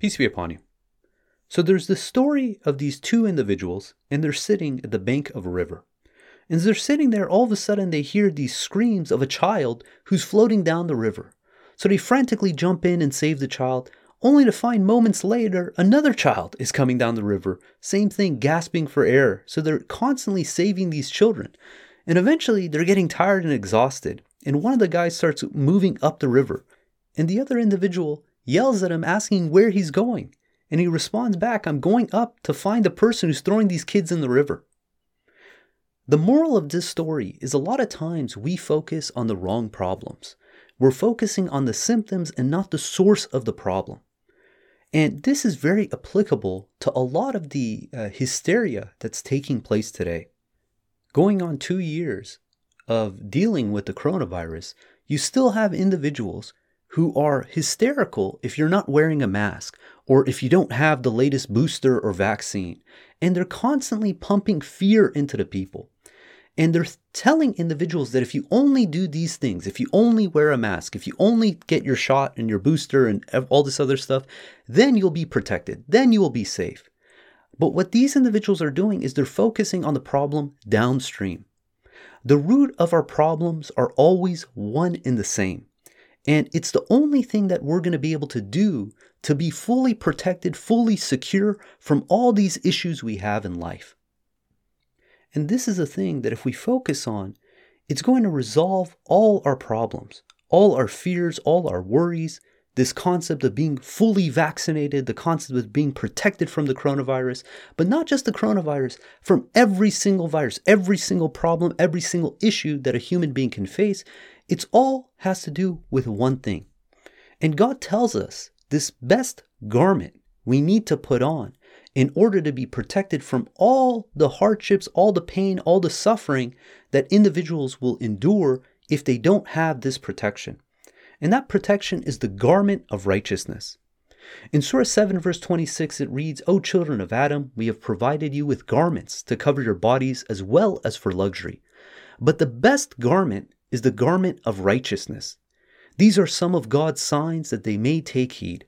Peace be upon you. So there's the story of these two individuals, and they're sitting at the bank of a river. And as they're sitting there, all of a sudden they hear these screams of a child who's floating down the river. So they frantically jump in and save the child, only to find moments later another child is coming down the river. Same thing, gasping for air. So they're constantly saving these children. And eventually they're getting tired and exhausted. And one of the guys starts moving up the river. And the other individual yells at him, asking where he's going. And he responds back, I'm going up to find the person who's throwing these kids in the river. The moral of this story is a lot of times we focus on the wrong problems. We're focusing on the symptoms and not the source of the problem. And this is very applicable to a lot of the uh, hysteria that's taking place today. Going on two years of dealing with the coronavirus, you still have individuals who are hysterical if you're not wearing a mask or if you don't have the latest booster or vaccine. And they're constantly pumping fear into the people. And they're telling individuals that if you only do these things, if you only wear a mask, if you only get your shot and your booster and all this other stuff, then you'll be protected. Then you will be safe. But what these individuals are doing is they're focusing on the problem downstream. The root of our problems are always one and the same. And it's the only thing that we're going to be able to do to be fully protected, fully secure from all these issues we have in life. And this is a thing that if we focus on, it's going to resolve all our problems, all our fears, all our worries, this concept of being fully vaccinated, the concept of being protected from the coronavirus, but not just the coronavirus, from every single virus, every single problem, every single issue that a human being can face. It's all has to do with one thing. And God tells us this best garment we need to put on in order to be protected from all the hardships, all the pain, all the suffering that individuals will endure if they don't have this protection. And that protection is the garment of righteousness. In Surah 7, verse 26, it reads, O children of Adam, we have provided you with garments to cover your bodies as well as for luxury. But the best garment is the garment of righteousness. These are some of God's signs that they may take heed.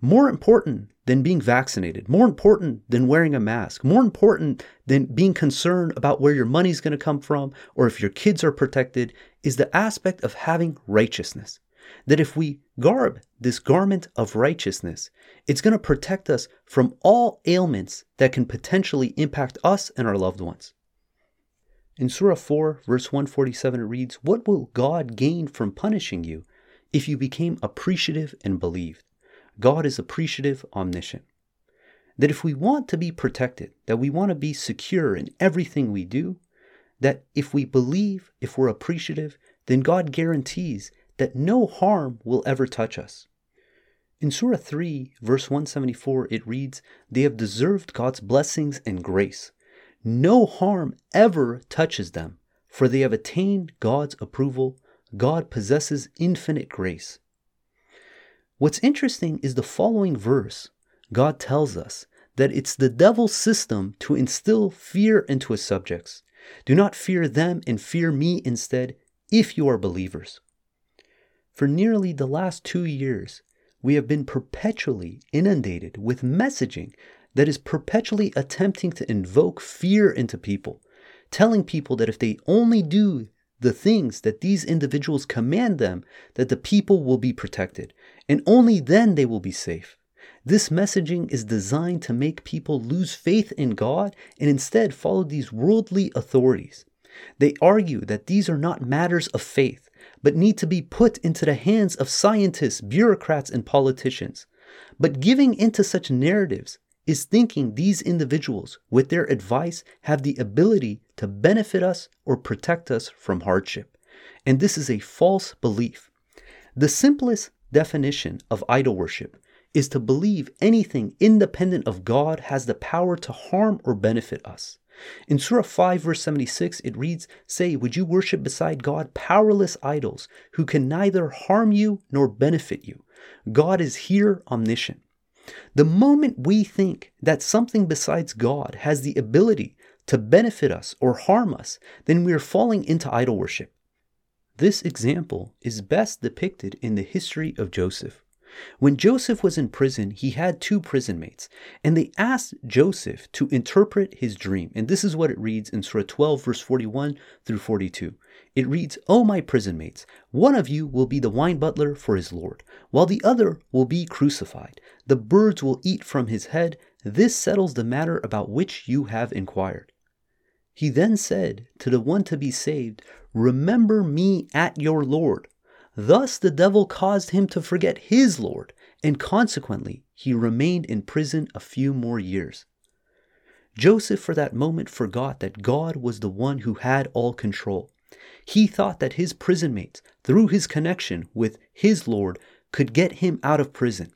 More important than being vaccinated, more important than wearing a mask, more important than being concerned about where your money's going to come from or if your kids are protected is the aspect of having righteousness. That if we garb this garment of righteousness, it's going to protect us from all ailments that can potentially impact us and our loved ones. In Surah 4, verse 147, it reads, What will God gain from punishing you if you became appreciative and believed? God is appreciative, omniscient. That if we want to be protected, that we want to be secure in everything we do, that if we believe, if we're appreciative, then God guarantees that no harm will ever touch us. In Surah 3, verse 174, it reads, They have deserved God's blessings and grace. No harm ever touches them, for they have attained God's approval. God possesses infinite grace. What's interesting is the following verse. God tells us that it's the devil's system to instill fear into his subjects. Do not fear them and fear me instead, if you are believers. For nearly the last two years, we have been perpetually inundated with messaging that is perpetually attempting to invoke fear into people, telling people that if they only do the things that these individuals command them, that the people will be protected, and only then they will be safe. This messaging is designed to make people lose faith in God and instead follow these worldly authorities. They argue that these are not matters of faith, but need to be put into the hands of scientists, bureaucrats, and politicians. But giving into such narratives is thinking these individuals, with their advice, have the ability to benefit us or protect us from hardship. And this is a false belief. The simplest definition of idol worship is to believe anything independent of God has the power to harm or benefit us. In Surah 5, verse 76, it reads, Say, would you worship beside God powerless idols who can neither harm you nor benefit you? God is here omniscient. The moment we think that something besides God has the ability to benefit us or harm us, then we are falling into idol worship. This example is best depicted in the history of Joseph. When Joseph was in prison, he had two prison mates, and they asked Joseph to interpret his dream. And this is what it reads in Surah 12, verse 41 through 42. It reads, O my prison mates, one of you will be the wine butler for his Lord, while the other will be crucified. The birds will eat from his head. This settles the matter about which you have inquired. He then said to the one to be saved, Remember me at your Lord Thus the devil caused him to forget his Lord, and consequently he remained in prison a few more years. Joseph, for that moment, forgot that God was the one who had all control. He thought that his prison mates, through his connection with his Lord, could get him out of prison.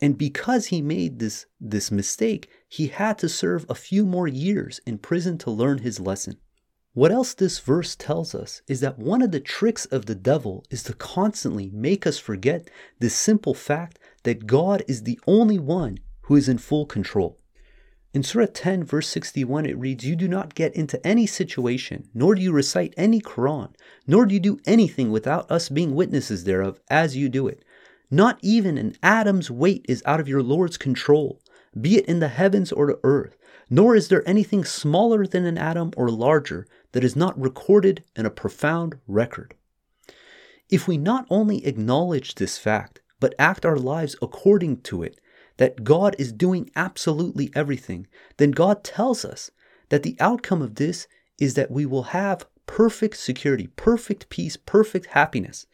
And because he made this, this mistake, he had to serve a few more years in prison to learn his lesson. What else this verse tells us is that one of the tricks of the devil is to constantly make us forget the simple fact that God is the only one who is in full control. In Surah 10, verse 61, it reads, You do not get into any situation, nor do you recite any Quran, nor do you do anything without us being witnesses thereof as you do it. Not even an atom's weight is out of your Lord's control, be it in the heavens or the earth, nor is there anything smaller than an atom or larger that is not recorded in a profound record. If we not only acknowledge this fact, but act our lives according to it, that God is doing absolutely everything, then God tells us that the outcome of this is that we will have perfect security, perfect peace, perfect happiness.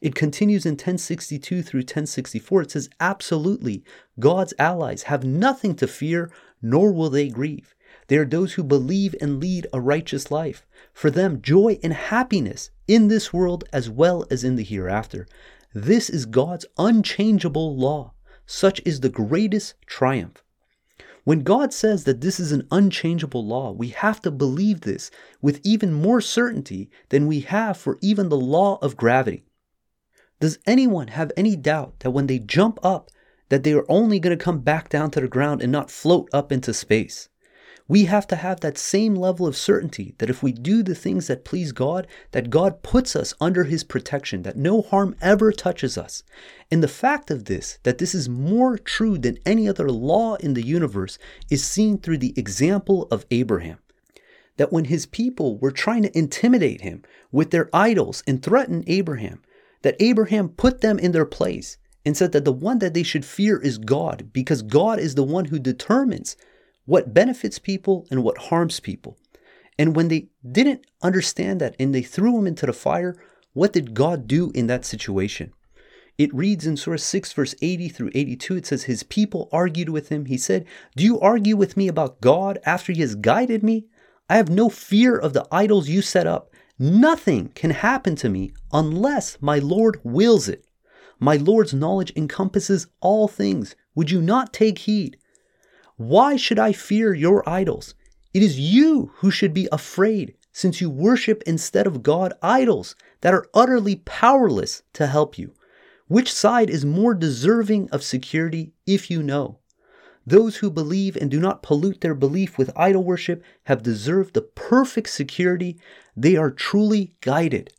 It continues in 1062 through 1064. It says, Absolutely, God's allies have nothing to fear, nor will they grieve. They are those who believe and lead a righteous life. For them, joy and happiness in this world as well as in the hereafter. This is God's unchangeable law. Such is the greatest triumph. When God says that this is an unchangeable law, we have to believe this with even more certainty than we have for even the law of gravity. Does anyone have any doubt that when they jump up, that they are only going to come back down to the ground and not float up into space? We have to have that same level of certainty that if we do the things that please God, that God puts us under his protection, that no harm ever touches us. And the fact of this, that this is more true than any other law in the universe, is seen through the example of Abraham. That when his people were trying to intimidate him with their idols and threaten Abraham, that Abraham put them in their place and said that the one that they should fear is God, because God is the one who determines what benefits people and what harms people. And when they didn't understand that and they threw him into the fire, what did God do in that situation? It reads in Surah 6, verse 80 through 82, it says, His people argued with him. He said, Do you argue with me about God after he has guided me? I have no fear of the idols you set up. Nothing can happen to me unless my Lord wills it. My Lord's knowledge encompasses all things. Would you not take heed? Why should I fear your idols? It is you who should be afraid, since you worship instead of God idols that are utterly powerless to help you. Which side is more deserving of security if you know? Those who believe and do not pollute their belief with idol worship have deserved the perfect security. They are truly guided.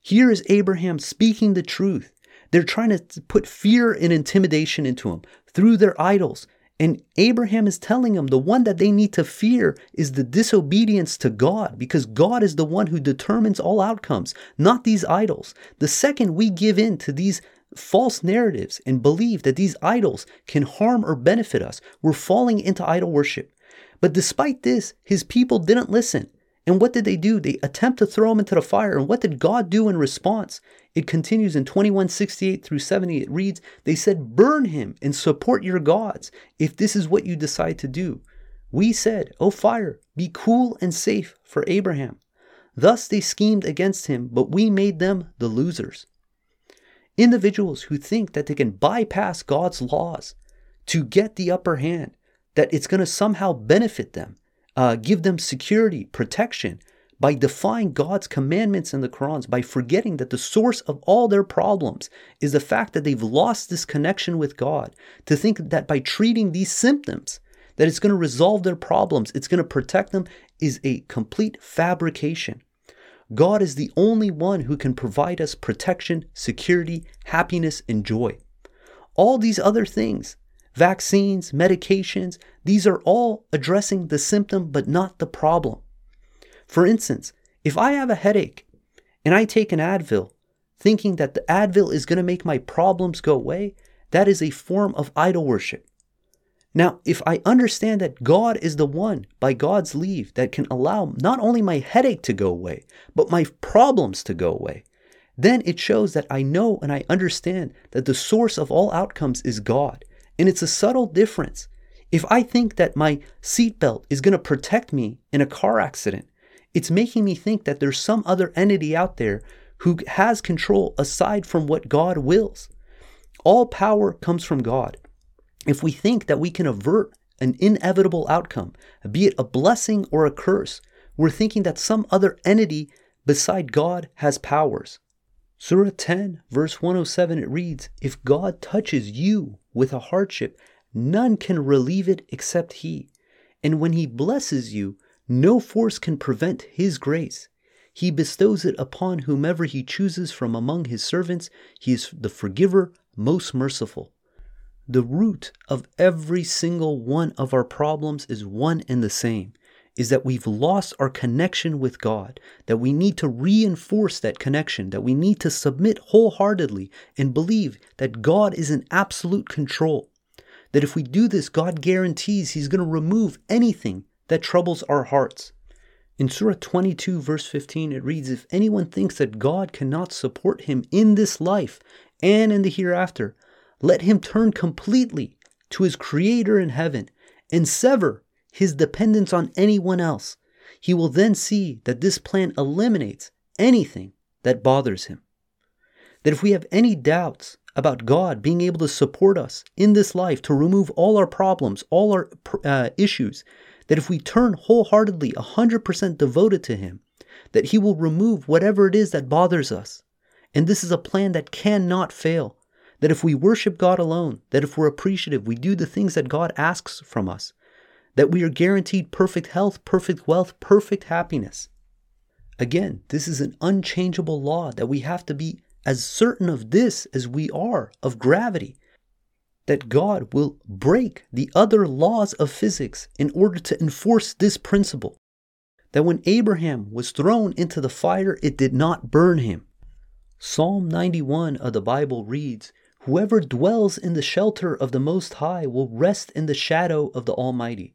Here is Abraham speaking the truth. They're trying to put fear and intimidation into him through their idols. And Abraham is telling them the one that they need to fear is the disobedience to God because God is the one who determines all outcomes, not these idols. The second we give in to these false narratives and believe that these idols can harm or benefit us, we're falling into idol worship. But despite this, his people didn't listen. And what did they do? They attempt to throw him into the fire. And what did God do in response? It continues in 2168 through 70. It reads, They said, Burn him and support your gods if this is what you decide to do. We said, O fire, be cool and safe for Abraham. Thus they schemed against him, but we made them the losers. Individuals who think that they can bypass God's laws to get the upper hand, that it's going to somehow benefit them, uh, give them security, protection by defying God's commandments in the Qurans, by forgetting that the source of all their problems is the fact that they've lost this connection with God. To think that by treating these symptoms, that it's going to resolve their problems, it's going to protect them, is a complete fabrication. God is the only one who can provide us protection, security, happiness, and joy. all these other things vaccines, medications these are all addressing the symptom but not the problem. For instance, if I have a headache and I take an Advil, thinking that the Advil is going to make my problems go away, that is a form of idol worship. Now, if I understand that God is the one, by God's leave, that can allow not only my headache to go away, but my problems to go away, then it shows that I know and I understand that the source of all outcomes is God. And it's a subtle difference. If I think that my seatbelt is going to protect me in a car accident, it's making me think that there's some other entity out there who has control aside from what God wills. All power comes from God. If we think that we can avert an inevitable outcome, be it a blessing or a curse, we're thinking that some other entity beside God has powers. Surah 10, verse 107, it reads If God touches you with a hardship, none can relieve it except He. And when He blesses you, no force can prevent His grace. He bestows it upon whomever He chooses from among His servants. He is the forgiver, most merciful. The root of every single one of our problems is one and the same is that we've lost our connection with God, that we need to reinforce that connection, that we need to submit wholeheartedly and believe that God is in absolute control. That if we do this, God guarantees He's going to remove anything that troubles our hearts. In Surah 22, verse 15, it reads If anyone thinks that God cannot support him in this life and in the hereafter, let him turn completely to his Creator in heaven and sever his dependence on anyone else, he will then see that this plan eliminates anything that bothers him. That if we have any doubts about God being able to support us in this life to remove all our problems, all our uh, issues, that if we turn wholeheartedly 100% devoted to Him, that He will remove whatever it is that bothers us. And this is a plan that cannot fail. That if we worship God alone, that if we're appreciative, we do the things that God asks from us, that we are guaranteed perfect health, perfect wealth, perfect happiness. Again, this is an unchangeable law that we have to be as certain of this as we are of gravity. That God will break the other laws of physics in order to enforce this principle. That when Abraham was thrown into the fire, it did not burn him. Psalm 91 of the Bible reads Whoever dwells in the shelter of the Most High will rest in the shadow of the Almighty.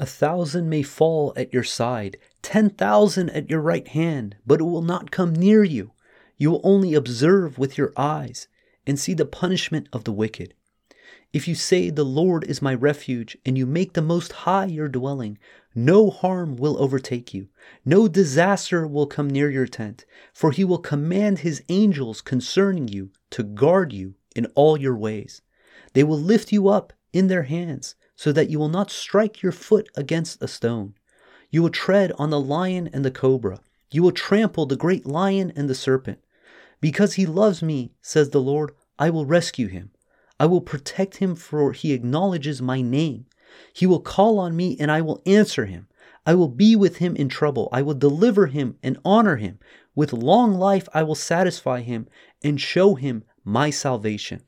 A thousand may fall at your side, ten thousand at your right hand, but it will not come near you. You will only observe with your eyes and see the punishment of the wicked. If you say, The Lord is my refuge, and you make the Most High your dwelling, no harm will overtake you, no disaster will come near your tent, for he will command his angels concerning you to guard you in all your ways. They will lift you up in their hands so that you will not strike your foot against a stone. You will tread on the lion and the cobra. You will trample the great lion and the serpent. Because he loves me, says the Lord, I will rescue him. I will protect him, for he acknowledges my name. He will call on me, and I will answer him. I will be with him in trouble. I will deliver him and honor him. With long life I will satisfy him and show him my salvation.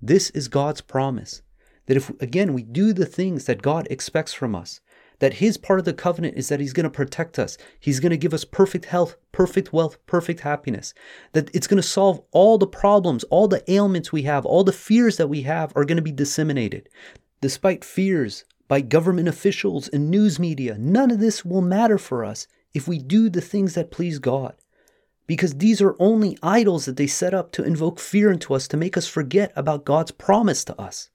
This is God's promise. That if, again, we do the things that God expects from us, that His part of the covenant is that He's going to protect us, He's going to give us perfect health, perfect wealth, perfect happiness, that it's going to solve all the problems, all the ailments we have, all the fears that we have are going to be disseminated. Despite fears by government officials and news media, none of this will matter for us if we do the things that please God. Because these are only idols that they set up to invoke fear into us to make us forget about God's promise to us.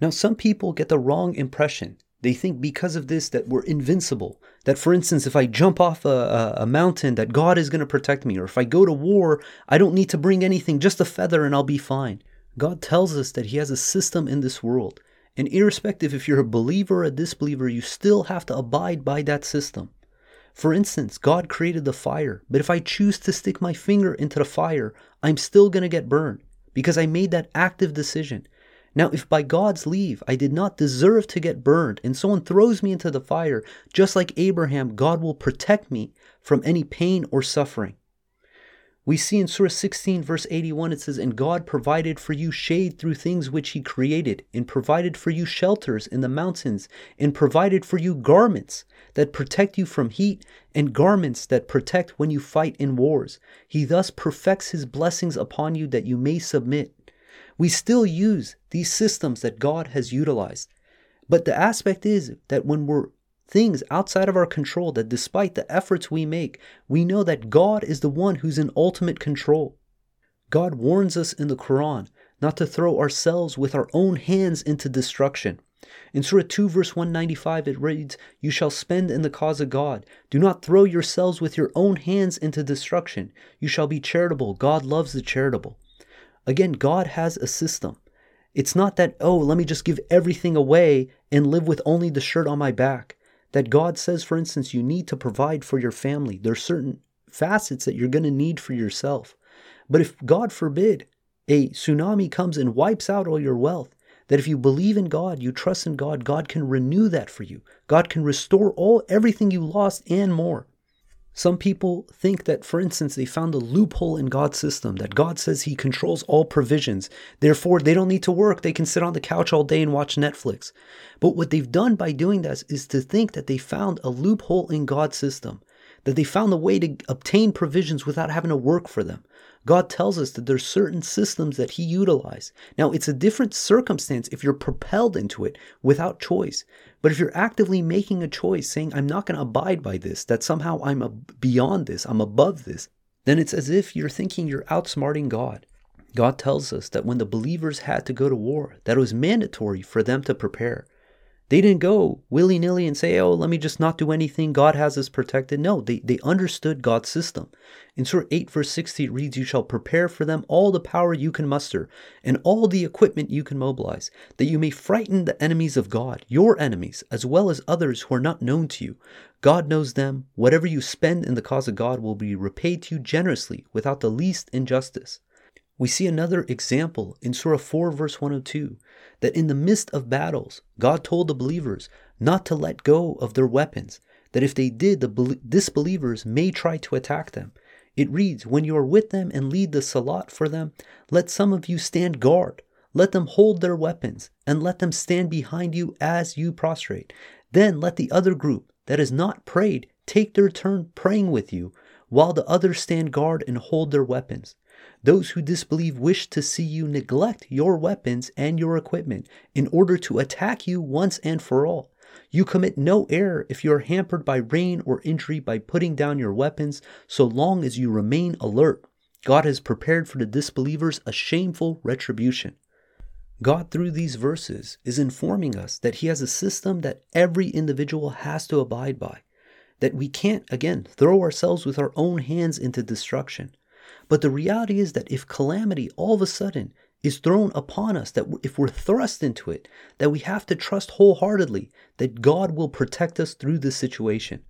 Now, some people get the wrong impression. They think because of this that we're invincible. That, for instance, if I jump off a, a, mountain, that God is going to protect me. Or if I go to war, I don't need to bring anything, just a feather, and I'll be fine. God tells us that He has a system in this world. And irrespective if you're a believer or a disbeliever, you still have to abide by that system. For instance, God created the fire, but if I choose to stick my finger into the fire, I'm still going to get burned because I made that active decision. Now, if by God's leave I did not deserve to get burned and someone throws me into the fire, just like Abraham, God will protect me from any pain or suffering. We see in Surah 16, verse 81, it says, And God provided for you shade through things which He created, and provided for you shelters in the mountains, and provided for you garments that protect you from heat, and garments that protect when you fight in wars. He thus perfects His blessings upon you that you may submit. We still use these systems that God has utilized. But the aspect is that when we're things outside of our control that despite the efforts we make, we know that God is the one who's in ultimate control. God warns us in the Quran not to throw ourselves with our own hands into destruction. In Surah 2, verse 195, it reads, You shall spend in the cause of God. Do not throw yourselves with your own hands into destruction. You shall be charitable. God loves the charitable. Again, God has a system. It's not that, oh, let me just give everything away and live with only the shirt on my back that God says, for instance, you need to provide for your family. There's certain facets that you're going to need for yourself. But if, God forbid, a tsunami comes and wipes out all your wealth, that if you believe in God, you trust in God, God can renew that for you. God can restore all everything you lost and more. Some people think that, for instance, they found a loophole in God's system, that God says He controls all provisions. Therefore, they don't need to work. They can sit on the couch all day and watch Netflix. But what they've done by doing this is to think that they found a loophole in God's system, that they found a way to obtain provisions without having to work for them. God tells us that there's certain systems that He utilized. Now, it's a different circumstance if you're propelled into it without choice. But if you're actively making a choice saying, I'm not going to abide by this, that somehow I'm beyond this, I'm above this, then it's as if you're thinking you're outsmarting God. God tells us that when the believers had to go to war, that it was mandatory for them to prepare. They didn't go willy nilly and say, oh, let me just not do anything. God has us protected. No, they, they understood God's system. In Surah 8, verse 60, it reads, You shall prepare for them all the power you can muster and all the equipment you can mobilize, that you may frighten the enemies of God, your enemies, as well as others who are not known to you. God knows them. Whatever you spend in the cause of God will be repaid to you generously without the least injustice. We see another example in Surah 4, verse 102, that in the midst of battles, God told the believers not to let go of their weapons, that if they did, the disbelievers may try to attack them. It reads, When you are with them and lead the salat for them, let some of you stand guard. Let them hold their weapons, and let them stand behind you as you prostrate. Then let the other group that has not prayed take their turn praying with you, while the others stand guard and hold their weapons. Those who disbelieve wish to see you neglect your weapons and your equipment in order to attack you once and for all. You commit no error if you are hampered by rain or injury by putting down your weapons, so long as you remain alert. God has prepared for the disbelievers a shameful retribution. God, through these verses, is informing us that He has a system that every individual has to abide by, that we can't, again, throw ourselves with our own hands into destruction. But the reality is that if calamity all of a sudden is thrown upon us, that if we're thrust into it, that we have to trust wholeheartedly that God will protect us through this situation.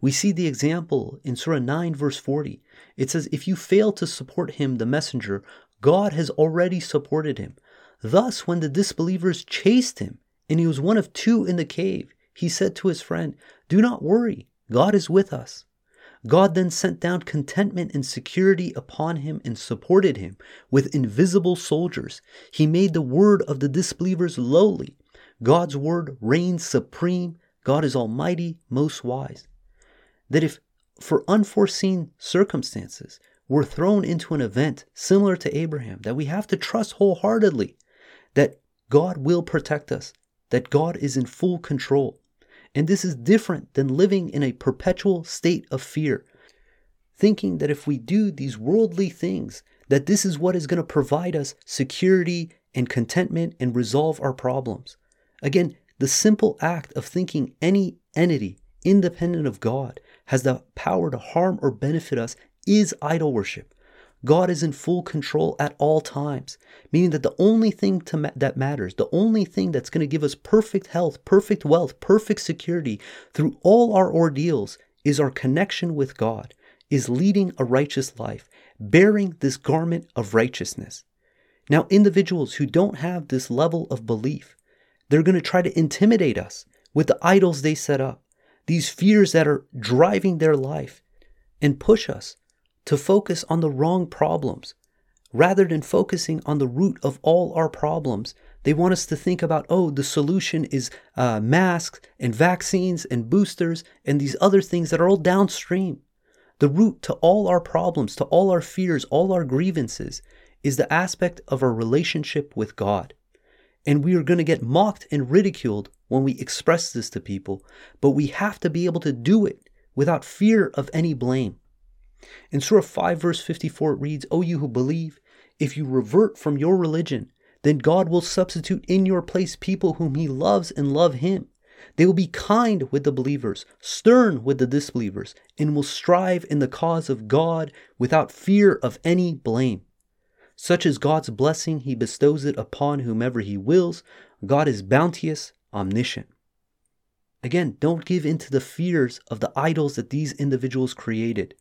We see the example in Surah 9, verse 40. It says, If you fail to support him, the messenger, God has already supported him. Thus, when the disbelievers chased him, and he was one of two in the cave, he said to his friend, Do not worry, God is with us. God then sent down contentment and security upon him and supported him with invisible soldiers. He made the word of the disbelievers lowly. God's word reigns supreme. God is almighty, most wise. That if for unforeseen circumstances we're thrown into an event similar to Abraham, that we have to trust wholeheartedly that God will protect us, that God is in full control. And this is different than living in a perpetual state of fear, thinking that if we do these worldly things, that this is what is going to provide us security and contentment and resolve our problems. Again, the simple act of thinking any entity independent of God has the power to harm or benefit us is idol worship. God is in full control at all times, meaning that the only thing ma- that matters, the only thing that's going to give us perfect health, perfect wealth, perfect security through all our ordeals is our connection with God, is leading a righteous life, bearing this garment of righteousness. Now, individuals who don't have this level of belief, they're going to try to intimidate us with the idols they set up, these fears that are driving their life, and push us to focus on the wrong problems. Rather than focusing on the root of all our problems, they want us to think about, oh, the solution is uh, masks and vaccines and boosters and these other things that are all downstream. The root to all our problems, to all our fears, all our grievances is the aspect of our relationship with God. And we are going to get mocked and ridiculed when we express this to people, but we have to be able to do it without fear of any blame. In Surah 5, verse 54, it reads, O you who believe, if you revert from your religion, then God will substitute in your place people whom He loves and love Him. They will be kind with the believers, stern with the disbelievers, and will strive in the cause of God without fear of any blame. Such is God's blessing, He bestows it upon whomever He wills. God is bounteous, omniscient. Again, don't give in to the fears of the idols that these individuals created.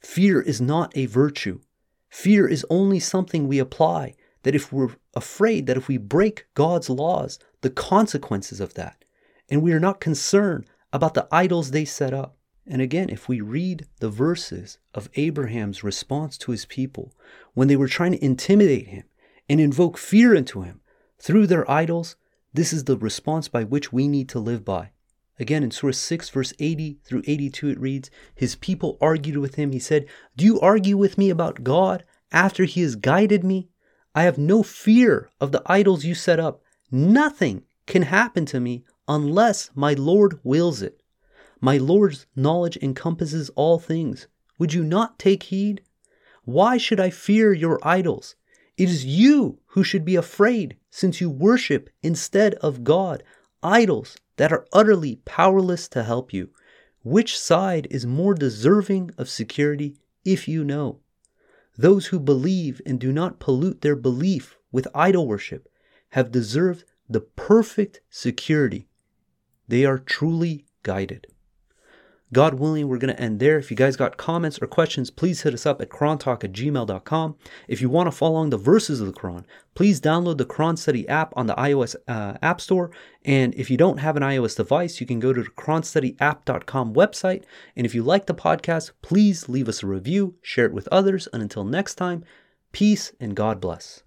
Fear is not a virtue. Fear is only something we apply that if we're afraid that if we break God's laws, the consequences of that, and we are not concerned about the idols they set up. And again, if we read the verses of Abraham's response to his people when they were trying to intimidate him and invoke fear into him through their idols, this is the response by which we need to live by. Again, in Surah 6, verse 80 through 82, it reads His people argued with him. He said, Do you argue with me about God after He has guided me? I have no fear of the idols you set up. Nothing can happen to me unless my Lord wills it. My Lord's knowledge encompasses all things. Would you not take heed? Why should I fear your idols? It is you who should be afraid, since you worship instead of God idols that are utterly powerless to help you. Which side is more deserving of security if you know? Those who believe and do not pollute their belief with idol worship have deserved the perfect security. They are truly guided. God willing, we're going to end there. If you guys got comments or questions, please hit us up at qurantalk at gmail.com. If you want to follow along the verses of the Quran, please download the Quran Study app on the iOS uh, App Store. And if you don't have an iOS device, you can go to the QuranStudyApp.com website. And if you like the podcast, please leave us a review, share it with others. And until next time, peace and God bless.